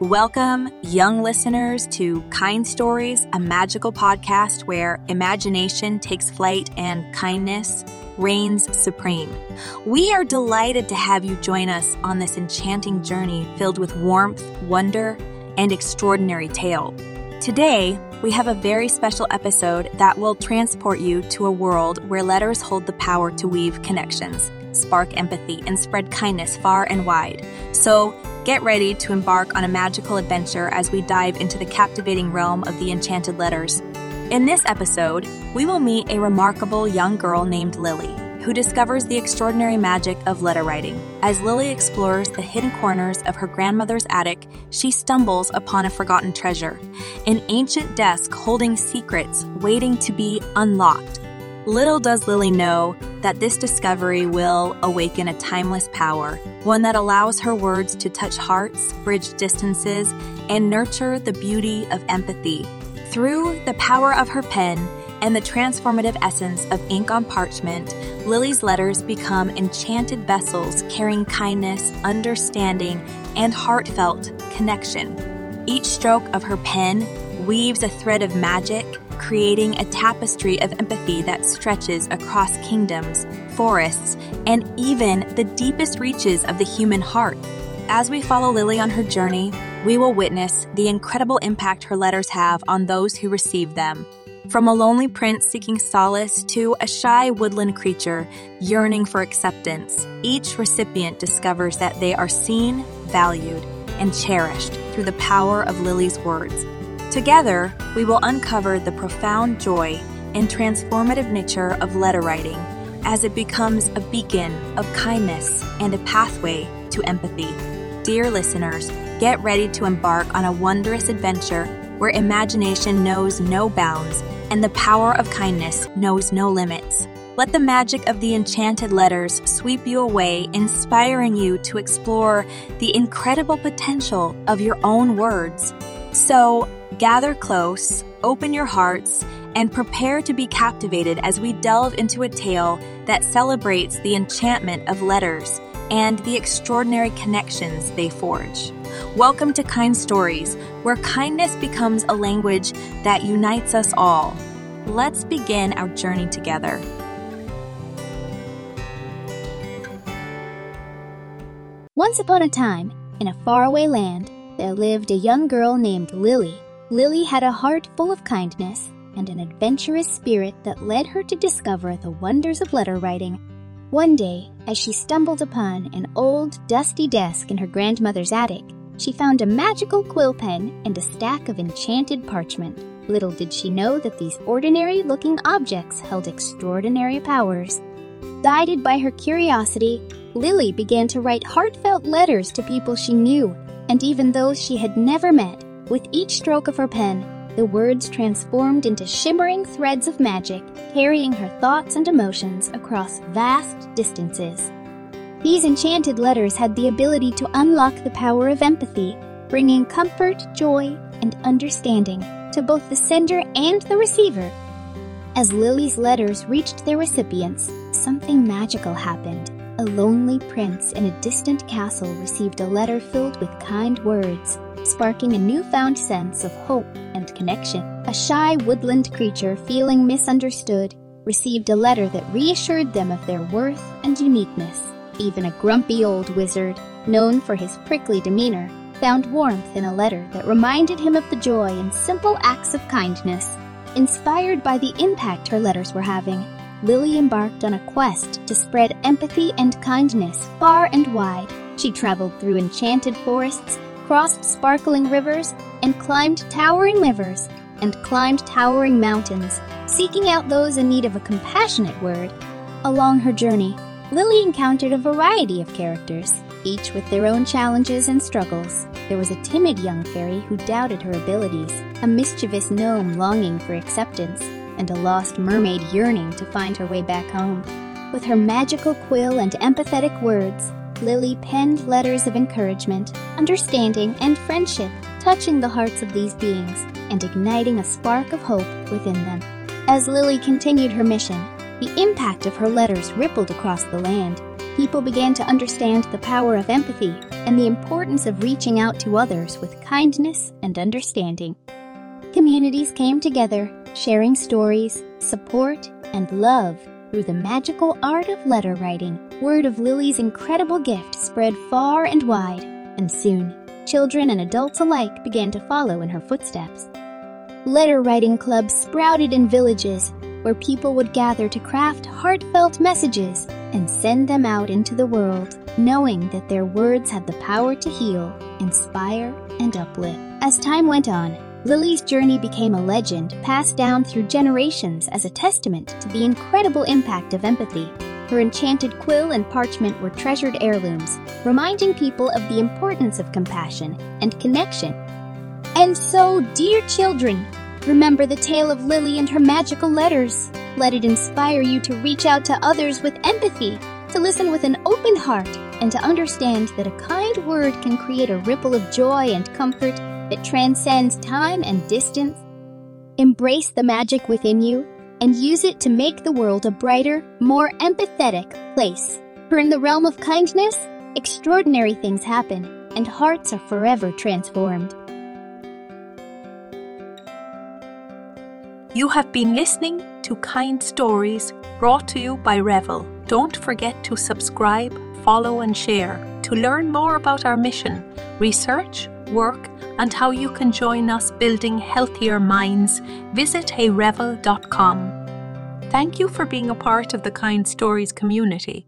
Welcome, young listeners, to Kind Stories, a magical podcast where imagination takes flight and kindness reigns supreme. We are delighted to have you join us on this enchanting journey filled with warmth, wonder, and extraordinary tale. Today, we have a very special episode that will transport you to a world where letters hold the power to weave connections, spark empathy, and spread kindness far and wide. So, Get ready to embark on a magical adventure as we dive into the captivating realm of the enchanted letters. In this episode, we will meet a remarkable young girl named Lily, who discovers the extraordinary magic of letter writing. As Lily explores the hidden corners of her grandmother's attic, she stumbles upon a forgotten treasure an ancient desk holding secrets waiting to be unlocked. Little does Lily know that this discovery will awaken a timeless power, one that allows her words to touch hearts, bridge distances, and nurture the beauty of empathy. Through the power of her pen and the transformative essence of ink on parchment, Lily's letters become enchanted vessels carrying kindness, understanding, and heartfelt connection. Each stroke of her pen weaves a thread of magic creating a tapestry of empathy that stretches across kingdoms, forests, and even the deepest reaches of the human heart. As we follow Lily on her journey, we will witness the incredible impact her letters have on those who receive them. From a lonely prince seeking solace to a shy woodland creature yearning for acceptance, each recipient discovers that they are seen, valued, and cherished through the power of Lily's words. Together, we will uncover the profound joy and transformative nature of letter writing as it becomes a beacon of kindness and a pathway to empathy. Dear listeners, get ready to embark on a wondrous adventure where imagination knows no bounds and the power of kindness knows no limits. Let the magic of the enchanted letters sweep you away, inspiring you to explore the incredible potential of your own words. So, Gather close, open your hearts, and prepare to be captivated as we delve into a tale that celebrates the enchantment of letters and the extraordinary connections they forge. Welcome to Kind Stories, where kindness becomes a language that unites us all. Let's begin our journey together. Once upon a time, in a faraway land, there lived a young girl named Lily. Lily had a heart full of kindness and an adventurous spirit that led her to discover the wonders of letter writing. One day, as she stumbled upon an old, dusty desk in her grandmother's attic, she found a magical quill pen and a stack of enchanted parchment. Little did she know that these ordinary looking objects held extraordinary powers. Guided by her curiosity, Lily began to write heartfelt letters to people she knew and even those she had never met. With each stroke of her pen, the words transformed into shimmering threads of magic, carrying her thoughts and emotions across vast distances. These enchanted letters had the ability to unlock the power of empathy, bringing comfort, joy, and understanding to both the sender and the receiver. As Lily's letters reached their recipients, something magical happened. A lonely prince in a distant castle received a letter filled with kind words sparking a newfound sense of hope and connection. A shy woodland creature feeling misunderstood received a letter that reassured them of their worth and uniqueness. Even a grumpy old wizard, known for his prickly demeanor, found warmth in a letter that reminded him of the joy in simple acts of kindness. Inspired by the impact her letters were having, Lily embarked on a quest to spread empathy and kindness far and wide. She traveled through enchanted forests crossed sparkling rivers, and climbed towering rivers, and climbed towering mountains, seeking out those in need of a compassionate word. Along her journey, Lily encountered a variety of characters, each with their own challenges and struggles. There was a timid young fairy who doubted her abilities, a mischievous gnome longing for acceptance, and a lost mermaid yearning to find her way back home. With her magical quill and empathetic words, Lily penned letters of encouragement, understanding, and friendship, touching the hearts of these beings and igniting a spark of hope within them. As Lily continued her mission, the impact of her letters rippled across the land. People began to understand the power of empathy, and the importance of reaching out to others with kindness and understanding. Communities came together, sharing stories, support, and love through the magical art of letter writing. Word of Lily's incredible gift spread far and wide, and soon, children and adults alike began to follow in her footsteps. Letter writing clubs sprouted in villages where people would gather to craft heartfelt messages and send them out into the world, knowing that their words had the power to heal, inspire, and uplift. As time went on, Lily's journey became a legend passed down through generations as a testament to the incredible impact of empathy. Her enchanted quill and parchment were treasured heirlooms, reminding people of the importance of compassion and connection. And so, dear children, remember the tale of Lily and her magical letters. Let it inspire you to reach out to others with empathy, to listen with an open heart, and to understand that a kind word can create a ripple of joy and comfort that transcends time and distance. Embrace the magic within you and use it to make the world a brighter, more empathetic place. For in the realm of kindness, extraordinary things happen and hearts are forever transformed. You have been listening to Kind Stories brought to you by Revel. Don't forget to subscribe, follow, and share. To learn more about our mission, research, work, and how you can join us building healthier minds, visit heyrevel.com. Thank you for being a part of the Kind Stories community.